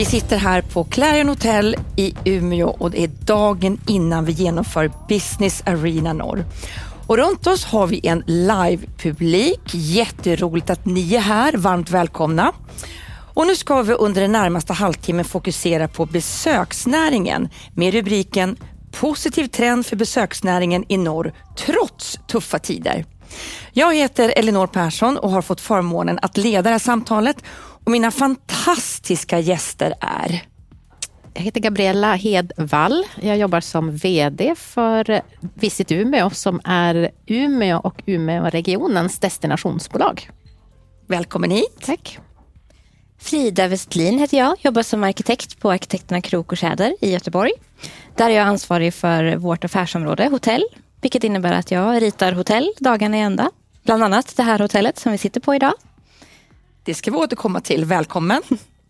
Vi sitter här på Clarion Hotel i Umeå och det är dagen innan vi genomför Business Arena Norr. Och runt oss har vi en live-publik. Jätteroligt att ni är här. Varmt välkomna. Och nu ska vi under den närmaste halvtimmen fokusera på besöksnäringen med rubriken Positiv trend för besöksnäringen i norr trots tuffa tider. Jag heter Elinor Persson och har fått förmånen att leda det här samtalet och mina fantastiska gäster är jag heter Gabriella Hedvall. Jag jobbar som VD för Visit Umeå som är Umeå och Umeåregionens destinationsbolag. Välkommen hit. Tack. Frida Westlin heter jag, jobbar som arkitekt på Arkitekterna Krok och Tjäder i Göteborg. Där är jag ansvarig för vårt affärsområde hotell, vilket innebär att jag ritar hotell dagarna i ända. Bland annat det här hotellet som vi sitter på idag. Det ska vi återkomma till. Välkommen.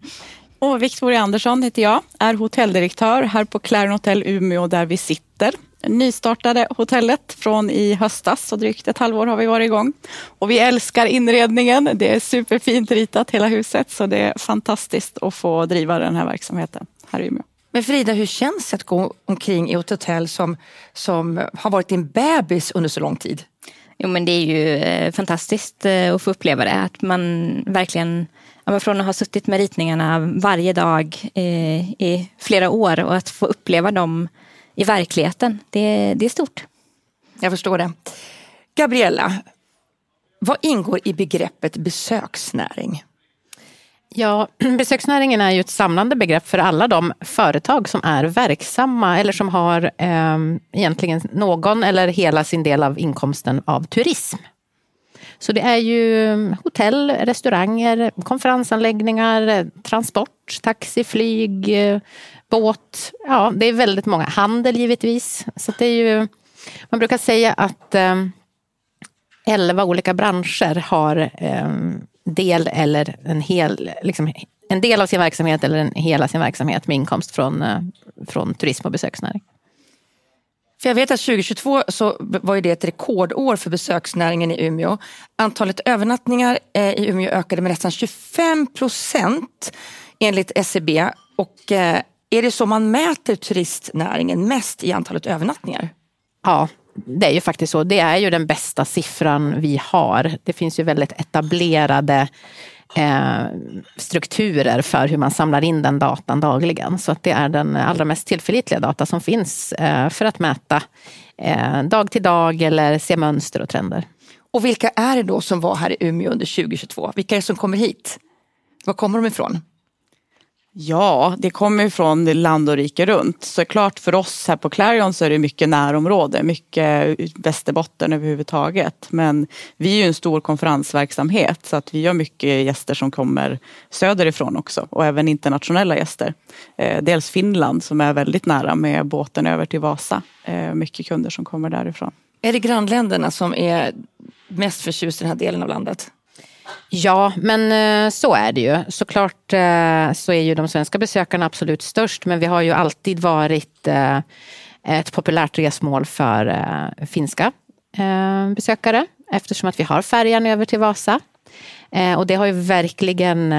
Och Victoria Andersson heter jag, är hotelldirektör här på Clarion Hotel Umeå där vi sitter. Nystartade hotellet från i höstas och drygt ett halvår har vi varit igång. Och vi älskar inredningen. Det är superfint ritat hela huset så det är fantastiskt att få driva den här verksamheten här i Umeå. Men Frida, hur känns det att gå omkring i ett hotell som, som har varit din bebis under så lång tid? Jo men det är ju eh, fantastiskt eh, att få uppleva det. Att man verkligen, ja, från att ha suttit med ritningarna varje dag eh, i flera år och att få uppleva dem i verkligheten, det, det är stort. Jag förstår det. Gabriella, vad ingår i begreppet besöksnäring? Ja, besöksnäringen är ju ett samlande begrepp för alla de företag som är verksamma eller som har eh, egentligen någon eller hela sin del av inkomsten av turism. Så det är ju mm, hotell, restauranger, konferensanläggningar, eh, transport, taxi, flyg, eh, båt. Ja, det är väldigt många. Handel givetvis. Så det är ju, man brukar säga att eh, elva olika branscher har eh, del eller en hel, liksom, en del av sin verksamhet eller en hela sin verksamhet med inkomst från, eh, från turism och besöksnäring. För jag vet att 2022 så var det ett rekordår för besöksnäringen i Umeå. Antalet övernattningar eh, i Umeå ökade med nästan 25 procent enligt SCB. E och eh, är det så man mäter turistnäringen mest i antalet övernattningar? Ja, det är ju faktiskt så. Det är ju den bästa siffran vi har. Det finns ju väldigt etablerade eh, strukturer för hur man samlar in den datan dagligen. Så att det är den allra mest tillförlitliga data som finns eh, för att mäta eh, dag till dag eller se mönster och trender. Och vilka är det då som var här i Umeå under 2022? Vilka är det som kommer hit? Var kommer de ifrån? Ja, det kommer från land och rike runt. Såklart för oss här på Clarion så är det mycket närområde, mycket Västerbotten överhuvudtaget. Men vi är ju en stor konferensverksamhet så att vi har mycket gäster som kommer söderifrån också och även internationella gäster. Eh, dels Finland som är väldigt nära med båten över till Vasa. Eh, mycket kunder som kommer därifrån. Är det grannländerna som är mest förtjust i den här delen av landet? Ja, men eh, så är det ju. Såklart eh, så är ju de svenska besökarna absolut störst, men vi har ju alltid varit eh, ett populärt resmål för finska besökare eftersom att vi har färjan över till Vasa. Och det har ju verkligen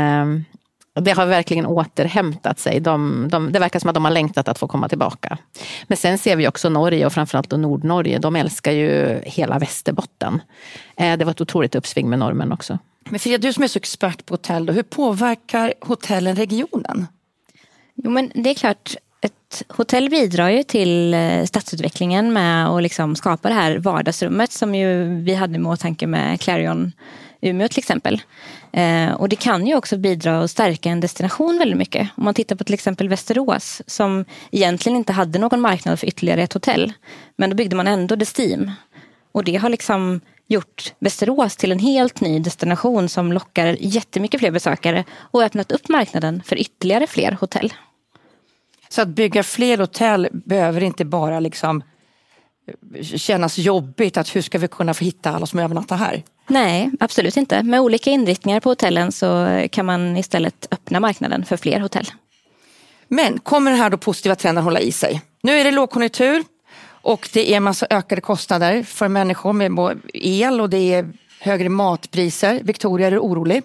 det har verkligen återhämtat sig. De, de, det verkar som att de har längtat att få komma tillbaka. Men sen ser vi också Norge och framförallt Nordnorge. De älskar ju hela Västerbotten. Det var ett otroligt uppsving med normen också. Men Frida, du som är så expert på hotell, då, hur påverkar hotellen regionen? Jo men det är klart, ett hotell bidrar ju till eh, stadsutvecklingen med att liksom skapa det här vardagsrummet som ju vi hade med åtanke med Clarion Umeå till exempel. Eh, och det kan ju också bidra och stärka en destination väldigt mycket. Om man tittar på till exempel Västerås som egentligen inte hade någon marknad för ytterligare ett hotell. Men då byggde man ändå Destim. Och det har liksom gjort Västerås till en helt ny destination som lockar jättemycket fler besökare och öppnat upp marknaden för ytterligare fler hotell. Så att bygga fler hotell behöver inte bara liksom kännas jobbigt att hur ska vi kunna få hitta alla som övernattar här? Nej, absolut inte. Med olika inriktningar på hotellen så kan man istället öppna marknaden för fler hotell. Men kommer den här då positiva trenden hålla i sig? Nu är det lågkonjunktur, och det är massa ökade kostnader för människor med el och det är högre matpriser. Victoria, är du orolig?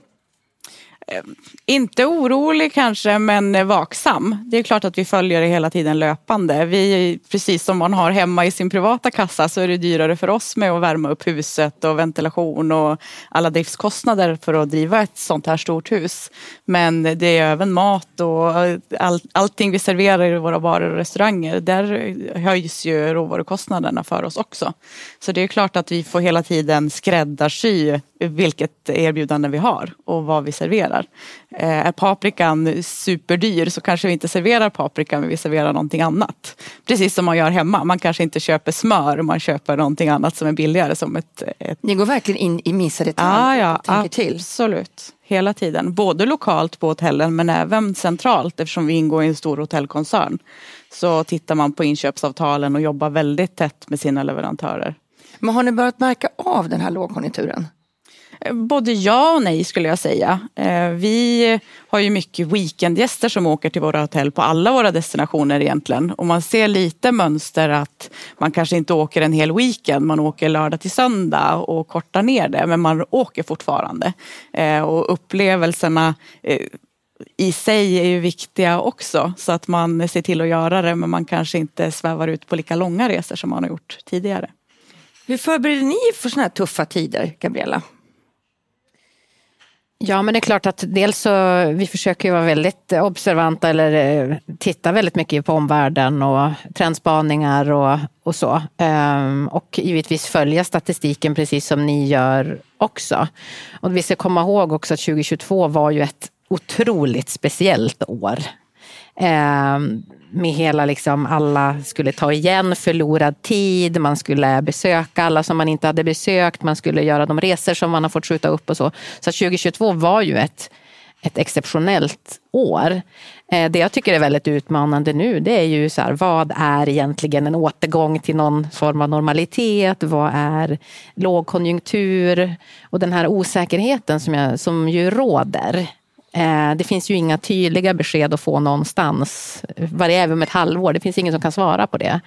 Eh, inte orolig kanske, men eh, vaksam. Det är klart att vi följer det hela tiden löpande. Vi, precis som man har hemma i sin privata kassa så är det dyrare för oss med att värma upp huset och ventilation och alla driftskostnader för att driva ett sånt här stort hus. Men det är även mat och eh, all, allting vi serverar i våra barer och restauranger. Där höjs ju råvarukostnaderna för oss också. Så det är klart att vi får hela tiden skräddarsy vilket erbjudande vi har och vad vi serverar. Eh, är paprikan superdyr så kanske vi inte serverar paprika men vi serverar någonting annat. Precis som man gör hemma. Man kanske inte köper smör, man köper någonting annat som är billigare. Som ett, ett... Ni går verkligen in i minsta detalj ah, ja, tänker till. Absolut, hela tiden. Både lokalt på hotellen men även centralt eftersom vi ingår i en stor hotellkoncern. Så tittar man på inköpsavtalen och jobbar väldigt tätt med sina leverantörer. Men har ni börjat märka av den här lågkonjunkturen? Både ja och nej skulle jag säga. Eh, vi har ju mycket weekendgäster som åker till våra hotell på alla våra destinationer egentligen. Och man ser lite mönster att man kanske inte åker en hel weekend. Man åker lördag till söndag och kortar ner det. Men man åker fortfarande. Eh, och upplevelserna eh, i sig är ju viktiga också. Så att man ser till att göra det men man kanske inte svävar ut på lika långa resor som man har gjort tidigare. Hur förbereder ni för sådana här tuffa tider, Gabriella? Ja, men det är klart att dels så vi försöker vara väldigt observanta eller eh, titta väldigt mycket på omvärlden och trendspaningar och, och så. Ehm, och givetvis följa statistiken precis som ni gör också. Och vi ska komma ihåg också att 2022 var ju ett otroligt speciellt år. Ehm, med hela liksom alla skulle ta igen förlorad tid, man skulle besöka alla som man inte hade besökt, man skulle göra de resor som man har fått skjuta upp och så. Så 2022 var ju ett, ett exceptionellt år. Eh, det jag tycker är väldigt utmanande nu det är ju så här, vad är egentligen en återgång till någon form av normalitet? Vad är lågkonjunktur? Och den här osäkerheten som, jag, som ju råder Eh, det finns ju inga tydliga besked att få någonstans, även om ett halvår. Det finns ingen som kan svara på det.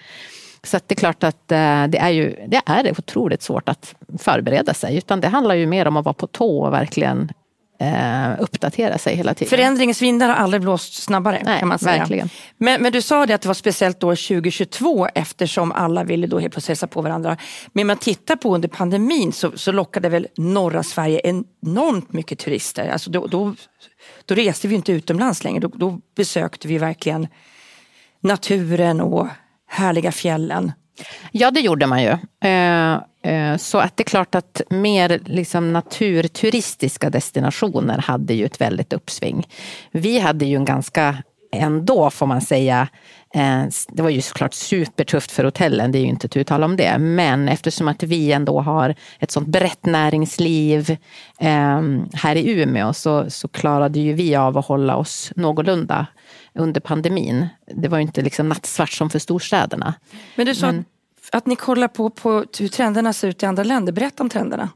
Så det är klart att eh, det är, ju, det är otroligt svårt att förbereda sig. Utan det handlar ju mer om att vara på tå och verkligen eh, uppdatera sig hela tiden. Förändringens vindar har aldrig blåst snabbare. Nej, kan man säga. Verkligen. Men, men du sa det att det var speciellt då 2022 eftersom alla ville då helt plötsligt hälsa på varandra. Men om man tittar på under pandemin så, så lockade väl norra Sverige enormt mycket turister. Alltså då, då då reste vi inte utomlands längre. Då, då besökte vi verkligen naturen och härliga fjällen. Ja, det gjorde man ju. Eh, så att det är klart att mer liksom naturturistiska destinationer hade ju ett väldigt uppsving. Vi hade ju en ganska, ändå får man säga, Eh, det var ju såklart supertufft för hotellen, det är ju inte tu tal om det. Men eftersom att vi ändå har ett sånt brett näringsliv ehm, här i Umeå så, så klarade ju vi av att hålla oss någorlunda under pandemin. Det var ju inte liksom nattsvart som för storstäderna. Men du sa Men, att ni kollar på, på hur trenderna ser ut i andra länder. Berätta om trenderna.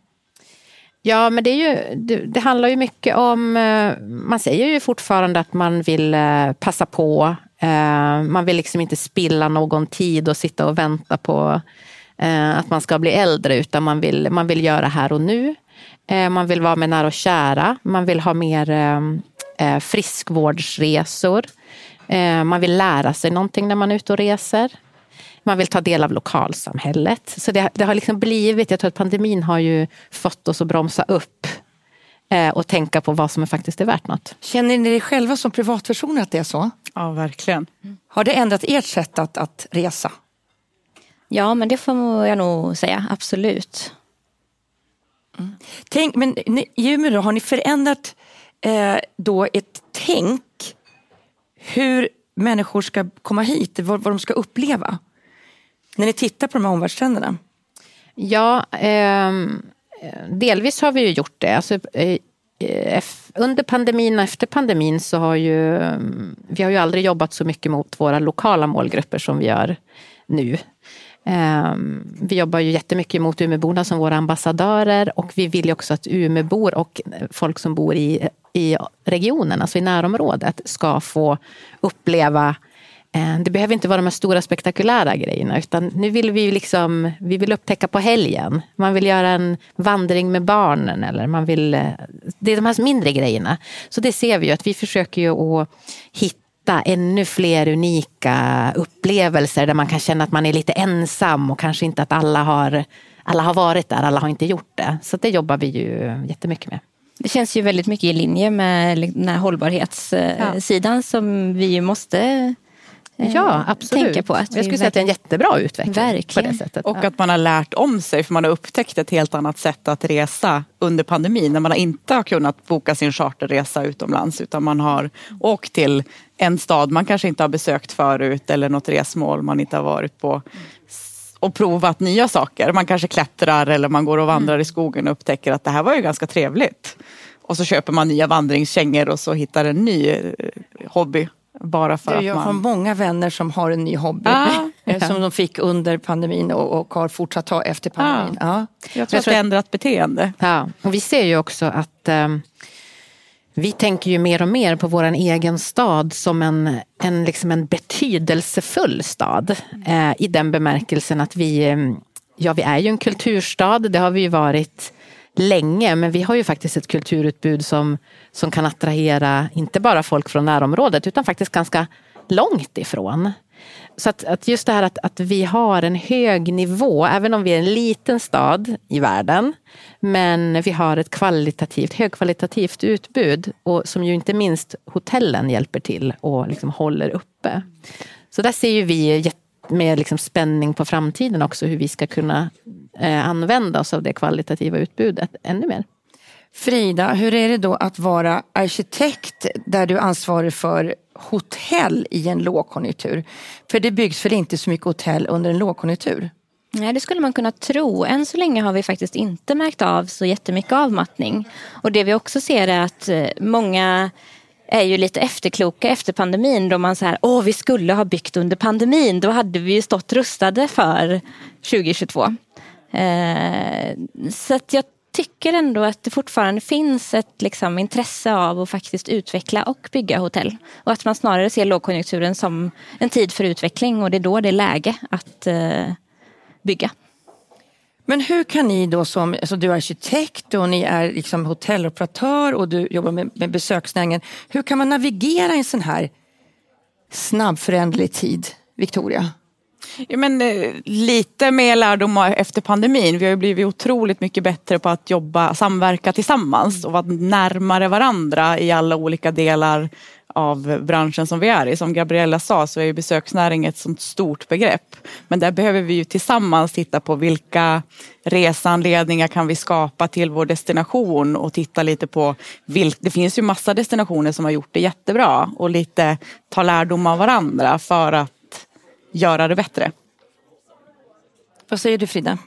Ja, men det, är ju, det, det, handlar ju mycket om... Eh, man säger ju fortfarande att man vill eh, passa på eh, man vill liksom inte spilla någon tid och sitta och vänta på att man ska bli äldre, utan man vill, man vill göra här och nu. Man vill vara med nära och kära. Man vill ha mer friskvårdsresor. Man vill lära sig någonting när man är ute och reser. Man vill ta del av lokalsamhället. Så det, det har liksom blivit, jag tror att pandemin har ju fått oss att bromsa upp Eh, och tänka på vad som faktiskt är värt något. Känner ni er själva som privatpersoner att det är så? Ja, verkligen. Har det ändrat ert sätt att, att resa? Ja, men det får jag nog säga, absolut. Mm. Tänk, men i Umeå har ni förändrat eh, då ett tänk hur människor ska komma hit, vad, vad de ska uppleva? När ni tittar på de här omvärldstrenderna? Ja, eh, delvis har vi ju gjort det. Alltså, eh, eh under pandemin och efter pandemin så har ju vi har ju aldrig jobbat så mycket mot våra lokala målgrupper som vi gör nu. Ehm, vi jobbar ju jättemycket mot Umeåborna som våra ambassadörer och vi vill ju också att Umeåbor och folk som bor i, i regionen, alltså i närområdet, ska få uppleva det behöver inte vara de här stora spektakulära grejerna utan nu vill vi liksom, vi vill upptäcka på helgen. Man vill göra en vandring med barnen eller man vill, eh, det är de här mindre grejerna. Så det ser vi ju att vi försöker ju att hitta ännu fler unika upplevelser där man kan känna att man är lite ensam och kanske inte att alla har, alla har varit där, alla har inte gjort det. Så det jobbar vi ju jättemycket med. Det känns ju väldigt mycket i linje med den här hållbarhetssidan ja. som vi måste Eh, ja, absolut. tänka på. Att jag skulle säga att det är en jättebra utveckling. Verkligen. På det sättet. Och att man har lärt om sig för man har upptäckt ett helt annat sätt att resa under pandemin. När man inte har kunnat boka sin charterresa utomlands utan man har åkt till en stad man kanske inte har besökt förut eller något resmål man inte har varit på och provat nya saker. Man kanske klättrar eller man går och vandrar i skogen och upptäcker att det här var ju ganska trevligt. Och så köper man nya vandringskängor och så hittar en ny eh, hobby bara för jag att man... har många vänner som har en ny hobby. Ah, som de fick under pandemin och, och har fortsatt ha efter pandemin. Ah. Ja. Jag tror jag att det ändrat beteende. Ja. Och vi ser ju också att um, vi tänker ju mer och mer på vår egen stad som en, en, liksom en betydelsefull stad. Uh, I den bemärkelsen att vi, um, ja vi är ju en kulturstad, det har vi ju varit länge, men vi har ju faktiskt ett kulturutbud som, som kan attrahera inte bara folk från närområdet utan faktiskt ganska långt ifrån. Så att, att just det här att, att vi har en hög nivå, även om vi är en liten stad i världen, men vi har ett kvalitativt, högkvalitativt utbud och som ju inte minst hotellen hjälper till och liksom håller uppe. Så där ser ju vi med liksom spänning på framtiden också hur vi ska kunna eh, använda oss av det kvalitativa utbudet ännu mer. Frida, hur är det då att vara arkitekt där du är ansvarig för hotell i en lågkonjunktur? För det byggs väl inte så mycket hotell under en lågkonjunktur? Nej, det skulle man kunna tro. Än så länge har vi faktiskt inte märkt av så jättemycket avmattning. Och det vi också ser är att eh, många är ju lite efterkloka efter pandemin då man säger åh vi skulle ha byggt under pandemin. Då hade vi ju stått rustade för 2022. Eh, så att jag tycker ändå att det fortfarande finns ett liksom, intresse av att faktiskt utveckla och bygga hotell. Och att man snarare ser lågkonjunkturen som en tid för utveckling och det är då det är läge att eh, bygga. Men hur kan ni då som, alltså du är arkitekt och ni är liksom hotelloperatör och du jobbar med, med besöksnäringen. Hur kan man navigera i en sån här snabbföränderlig tid, Victoria? Ja, men, eh, lite mer lärdom efter pandemin. Vi har ju blivit otroligt mycket bättre på att jobba, samverka tillsammans och vara närmare varandra i alla olika delar av branschen som vi är i. Som Gabriella sa så är ju besöksnäring ett sånt stort begrepp. Men där behöver vi ju tillsammans titta på vilka resanledningar kan vi skapa till vår destination och titta lite på vilk, det finns ju massa destinationer som har gjort det jättebra och lite ta lärdom av varandra för att göra det bättre. Vad säger du Frida?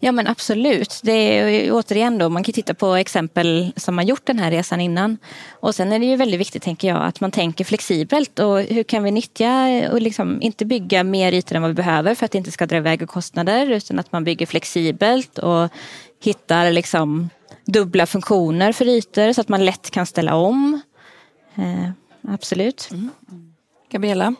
Ja men absolut. Det är återigen då, man kan titta på exempel som har gjort den här resan innan. Och sen är det ju väldigt viktigt tänker jag att man tänker flexibelt och hur kan vi nyttja och liksom inte bygga mer ytor än vad vi behöver för att det inte ska dra iväg kostnader utan att man bygger flexibelt och hittar liksom dubbla funktioner för ytor så att man lätt kan ställa om. Eh, absolut. Mm. Gabriella?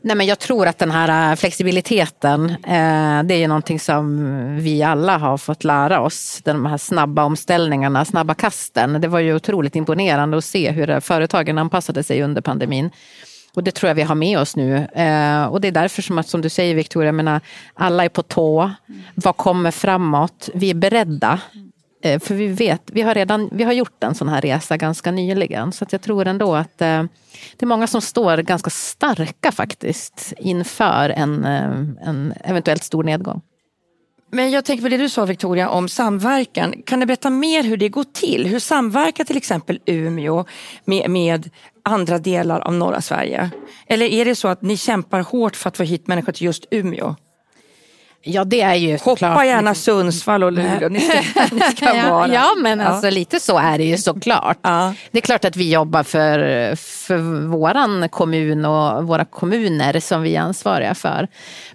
Nej, men jag tror att den här äh, flexibiliteten, eh, det är någonting som vi alla har fått lära oss. De här snabba omställningarna, snabba kasten. Det var ju otroligt imponerande att se hur äh, företagen anpassade sig under pandemin. Och det tror jag vi har med oss nu. Eh, och det är därför som att, som du säger Victoria, menar, alla är på tå. Vad kommer framåt? Vi är beredda. Eh, för vi vet, vi har redan vi har gjort en sån här resa ganska nyligen. Så att jag tror ändå att eh, det är många som står ganska starka faktiskt inför en, eh, en eventuellt stor nedgång. Men jag tänker på det du sa Victoria om samverkan. Kan du berätta mer hur det går till? Hur samverkar till exempel Umeå med, med andra delar av norra Sverige? Eller är det så att ni kämpar hårt för att få hit människor till just Umeå? Ja, det är ju Hoppa såklart. gärna Sundsvall och Luleå. Ni ska, ni ska ja, vara. ja, men alltså lite så är det ju såklart. Ja. Det är klart att vi jobbar för, för våran kommun och våra kommuner som vi är ansvariga för.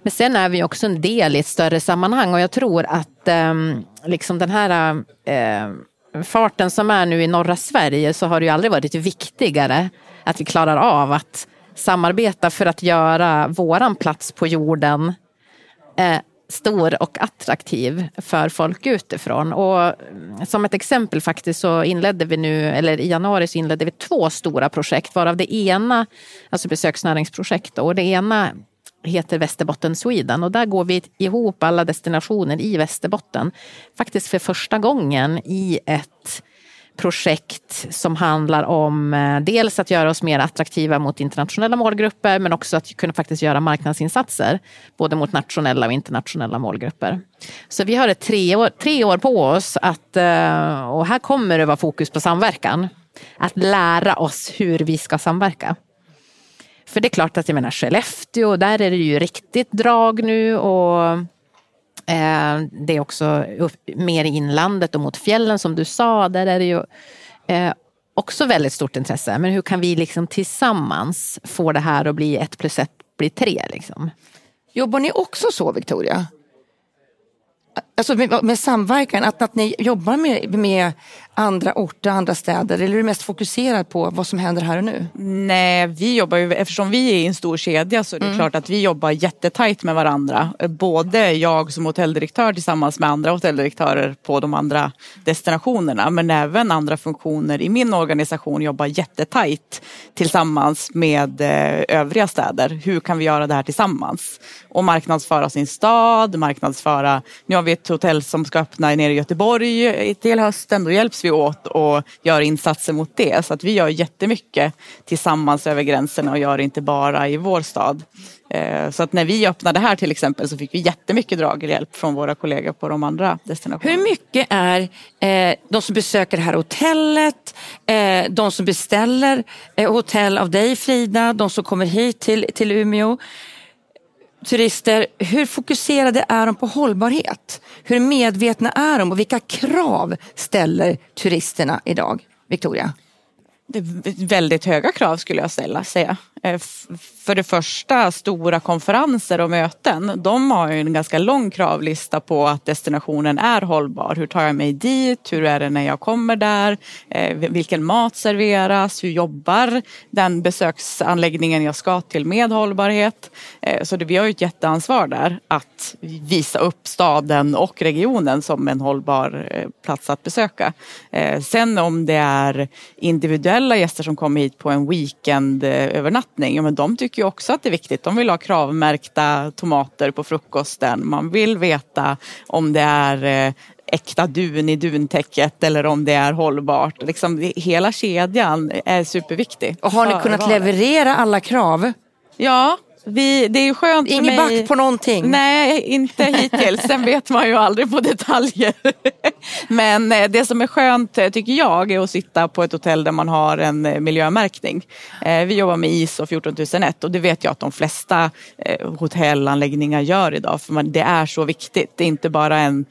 Men sen är vi också en del i ett större sammanhang och jag tror att eh, liksom den här eh, farten som är nu i norra Sverige så har det ju aldrig varit viktigare att vi klarar av att samarbeta för att göra våran plats på jorden eh, stor och attraktiv för folk utifrån. Och som ett exempel faktiskt så inledde vi nu, eller i januari så inledde vi två stora projekt varav det ena, alltså besöksnäringsprojekt och det ena heter Västerbotten Sweden och där går vi ihop alla destinationer i Västerbotten. Faktiskt för första gången i ett projekt som handlar om eh, dels att göra oss mer attraktiva mot internationella målgrupper men också att kunna faktiskt göra marknadsinsatser både mot nationella och internationella målgrupper. Så vi har ett tre år, tre år på oss att, eh, och här kommer det vara fokus på samverkan. Att lära oss hur vi ska samverka. För det är klart att jag menar Skellefteå, där är det ju riktigt drag nu och Eh, det är också mer i inlandet och mot fjällen som du sa. Där är det ju eh, också väldigt stort intresse. Men hur kan vi liksom tillsammans få det här att bli ett plus ett blir tre? Liksom? Jobbar ni också så Victoria? Alltså med, med samverkan, att, att ni jobbar med, med andra orter, andra städer? Eller är du mest fokuserad på vad som händer här och nu? Nej, vi jobbar ju, eftersom vi är i en stor kedja så är det mm. klart att vi jobbar jättetajt med varandra. Både jag som hotelldirektör tillsammans med andra hotelldirektörer på de andra destinationerna. Men även andra funktioner i min organisation jobbar jättetajt tillsammans med eh, övriga städer. Hur kan vi göra det här tillsammans? Och marknadsföra sin stad, marknadsföra, nu har vi ett hotell som ska öppna nere i Göteborg till hösten. Då hjälps vi åt och gör insatser mot det. Så att vi gör jättemycket tillsammans över gränserna och gör inte bara i vår stad. Eh, så att när vi öppnade här till exempel så fick vi jättemycket draghjälp från våra kollegor på de andra destinationerna. Hur mycket är eh, de som besöker det här hotellet, eh, de som beställer eh, hotell av dig Frida, de som kommer hit till, till Umeå turister, hur fokuserade är de på hållbarhet? Hur medvetna är de och vilka krav ställer turisterna idag? Victoria? Det är väldigt höga krav skulle jag ställa, säga. Eh, för det första, stora konferenser och möten. De har ju en ganska lång kravlista på att destinationen är hållbar. Hur tar jag mig dit? Hur är det när jag kommer där? Eh, vilken mat serveras? Hur jobbar den besöksanläggningen jag ska till med hållbarhet? Eh, så det, vi har ju ett jätteansvar där att visa upp staden och regionen som en hållbar plats att besöka. Sen om det är individuella gäster som kommer hit på en weekend övernatt beskattning, ja, men de tycker ju också att det är viktigt. De vill ha kravmärkta tomater på frukosten. Man vill veta om det är eh, äkta dun i duntäcket eller om det är hållbart. Liksom, hela kedjan är superviktig. Och har ni kunnat leverera alla krav? Ja, vi, det är ju skönt Ingen mig. back på någonting? Nej, inte hittills. Sen vet man ju aldrig på detaljer. Men eh, det som är skönt eh, tycker jag är att sitta på ett hotell där man har en eh, miljömärkning. Vi jobbar med ISO 14001 och det vet jag att de flesta hotellanläggningar gör idag. För det är så viktigt. Det är inte bara en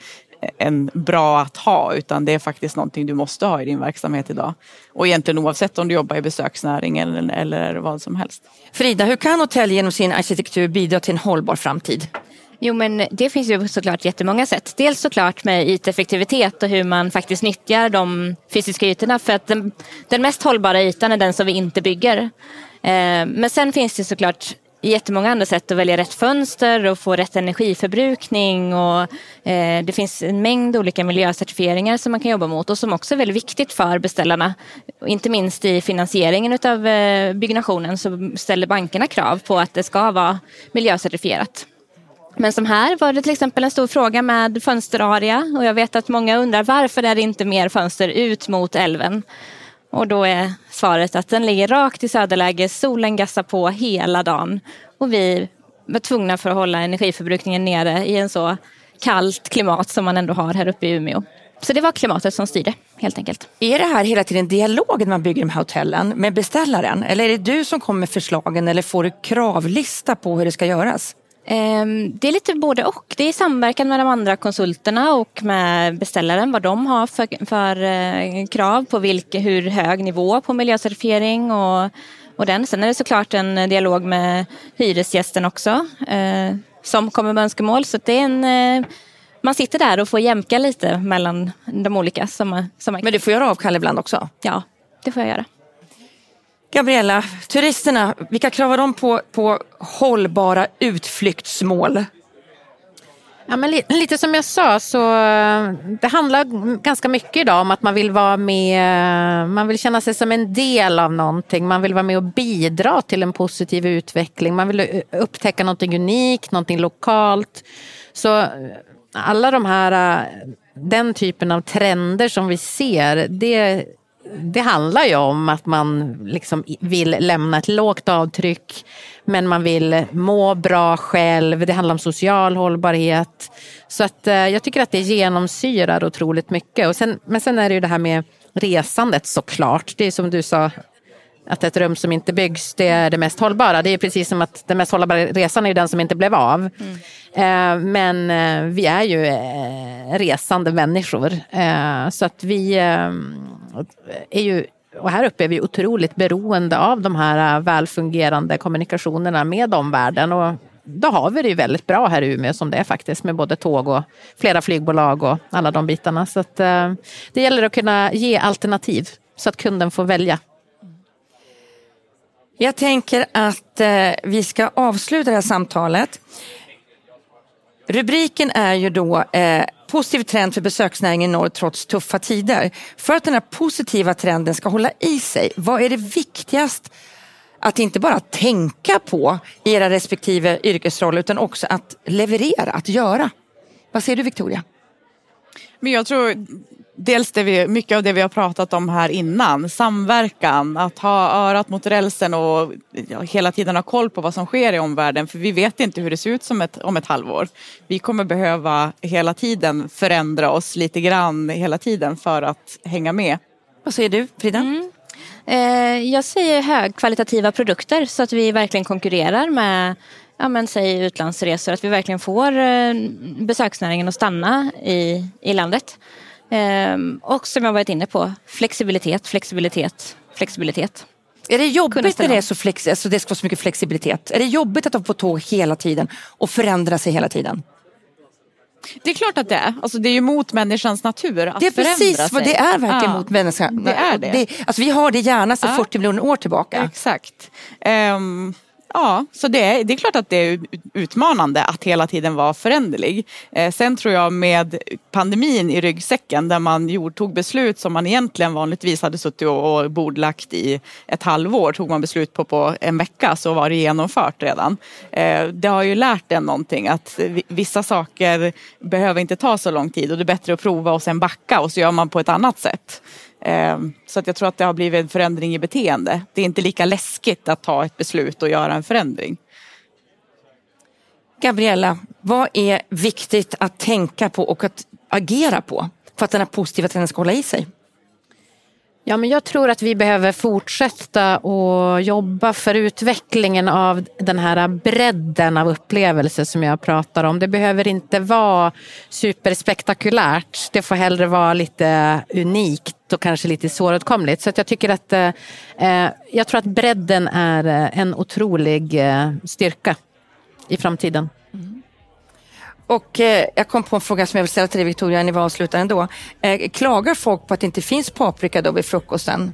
en bra att ha utan det är faktiskt någonting du måste ha i din verksamhet idag. Och egentligen oavsett om du jobbar i besöksnäringen eller, eller vad som helst. Frida, hur kan hotell genom sin arkitektur bidra till en hållbar framtid? Jo men det finns ju såklart jättemånga sätt. Dels såklart med yteffektivitet och hur man faktiskt nyttjar de fysiska ytorna. För att den, den mest hållbara ytan är den som vi inte bygger. Eh, men sen finns det såklart jättemånga andra sätt att välja rätt fönster och få rätt energiförbrukning. Och, eh, det finns en mängd olika miljöcertifieringar som man kan jobba mot och som också är väldigt viktigt för beställarna. Inte minst i finansieringen av eh, byggnationen så ställer bankerna krav på att det ska vara miljöcertifierat. Men som här var det till exempel en stor fråga med fönsterarea och jag vet att många undrar varför är det inte mer fönster ut mot älven? Och då är svaret att den ligger rakt i söderläge, solen gassar på hela dagen och vi var tvungna för att hålla energiförbrukningen nere i en så kallt klimat som man ändå har här uppe i Umeå. Så det var klimatet som styrde helt enkelt. Är det här hela tiden dialog när man bygger de här hotellen med beställaren? Eller är det du som kommer med förslagen eller får du kravlista på hur det ska göras? Ehm, det är lite både och. Det är samverkan med de andra konsulterna och med beställaren vad de har för, för eh, krav på vilka, hur hög nivå på miljöcertifiering och, och den. Sen är det såklart en dialog med hyresgästen också eh, som kommer med önskemål. Så det är en, eh, man sitter där och får jämka lite mellan de olika. Som, som Men du får göra avkall ibland också? Ja, det får jag göra. Gabriella, turisterna, vilka krav har de på, på hållbara utflyktsmål? Ja, men li lite som jag sa, så eh, det handlar ganska mycket idag om att man vill vara med, eh, man vill känna sig som en del av någonting, man vill vara med och bidra till en positiv utveckling, man vill eh, upptäcka någonting unikt, någonting lokalt. Så alla de här, den typen av trender som vi ser, det det handlar ju om att man liksom vill lämna ett lågt avtryck men man vill må bra själv. Det handlar om social hållbarhet. Så att, eh, jag tycker att det genomsyrar otroligt mycket. Och sen, men sen är det ju det här med resandet såklart. Det är som du sa, att ett rum som inte byggs det är det mest hållbara. Det är precis som att den mest hållbara resan är den som inte blev av. Mm. Eh, men eh, vi är ju eh, resande människor. Så att vi är ju och här uppe är vi otroligt beroende av de här välfungerande kommunikationerna med omvärlden. Och då har vi det ju väldigt bra här i Umeå som det är faktiskt med både tåg och flera flygbolag och alla de bitarna. Så att, det gäller att kunna ge alternativ så att kunden får välja jag tänker att eh, vi ska avsluta det här samtalet. Rubriken är ju då eh, Positiv trend för besöksnäringen i norr trots tuffa tider. För att den här positiva trenden ska hålla i sig, vad är det viktigast att inte bara tänka på i era respektive yrkesroller utan också att leverera, att göra? Vad säger du Victoria? Men jag tror dels det vi, mycket av det vi har pratat om här innan. Samverkan, att ha örat mot rälsen och hela tiden ha koll på vad som sker i omvärlden. För vi vet inte hur det ser ut som ett, om ett halvår. Vi kommer behöva hela tiden förändra oss lite grann hela tiden för att hänga med. Vad säger du Frida? Mm. Eh, jag säger högkvalitativa produkter så att vi verkligen konkurrerar med ja, men, säg utlandsresor. Att vi verkligen får eh, besöksnäringen att stanna i, i landet. Ehm, och som jag varit inne på, flexibilitet, flexibilitet, flexibilitet. Är det jobbigt när det, är så flex, alltså det ska vara så mycket flexibilitet? Är det jobbigt att vara på tåg hela tiden och förändra sig hela tiden? Det är klart att det är. Alltså det är ju mot människans natur att Det är precis vad det är verkligen ja, mot människan. Det är det. det alltså vi har det gärna sedan ja. 40 miljoner år tillbaka. Exakt. Um, Ja, så det är, det är klart att det är utmanande att hela tiden vara föränderlig. Eh, sen tror jag med pandemin i ryggsäcken där man gjorde, tog beslut som man egentligen vanligtvis hade suttit och, och bordlagt i ett halvår tog man beslut på på en vecka så var det genomfört redan. Eh, det har ju lärt en någonting att vissa saker behöver inte ta så lång tid och det är bättre att prova och sen backa och så gör man på ett annat sätt. Ehm, så att jag tror att det har blivit en förändring i beteende. Det är inte lika läskigt att ta ett beslut och göra en förändring. Gabriella, vad är viktigt att tänka på och att agera på för att den här positiva trenden ska hålla i sig? Ja, men jag tror att vi behöver fortsätta att jobba för utvecklingen av den här bredden av upplevelser som jag pratar om. Det behöver inte vara superspektakulärt. Det får hellre vara lite unikt och kanske lite svåråtkomligt. Så att jag tycker att eh, eh jag tror att bredden är eh, en otrolig eh, styrka i framtiden. Och eh, jag kom på en fråga som jag vill ställa till dig Victoria, ni var avslutar ändå. Eh, klagar folk på att det inte finns paprika då vid frukosten?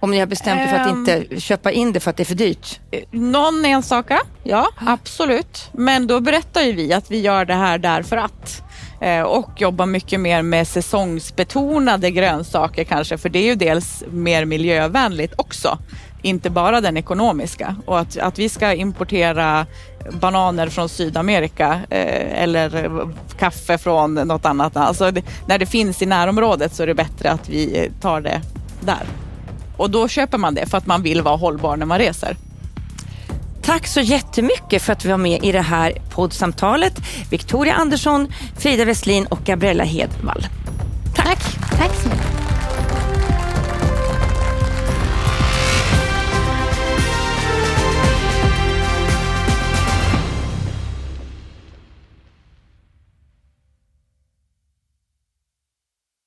Om ni har bestämt er för att inte ehm. köpa in det för att det är för dyrt? Eh, någon enstaka, ja absolut. Men då berättar ju vi att vi gör det här därför att. Eh, och jobbar mycket mer med säsongsbetonade grönsaker kanske, för det är ju dels mer miljövänligt också inte bara den ekonomiska. Och att, att vi ska importera bananer från Sydamerika eh, eller kaffe från något annat. Alltså det, när det finns i närområdet så är det bättre att vi tar det där. Och då köper man det för att man vill vara hållbar när man reser. Tack så jättemycket för att vi var med i det här poddsamtalet. Victoria Andersson, Frida Westlin och Gabriella Hedvall. Tack. Tack, Tack så mycket.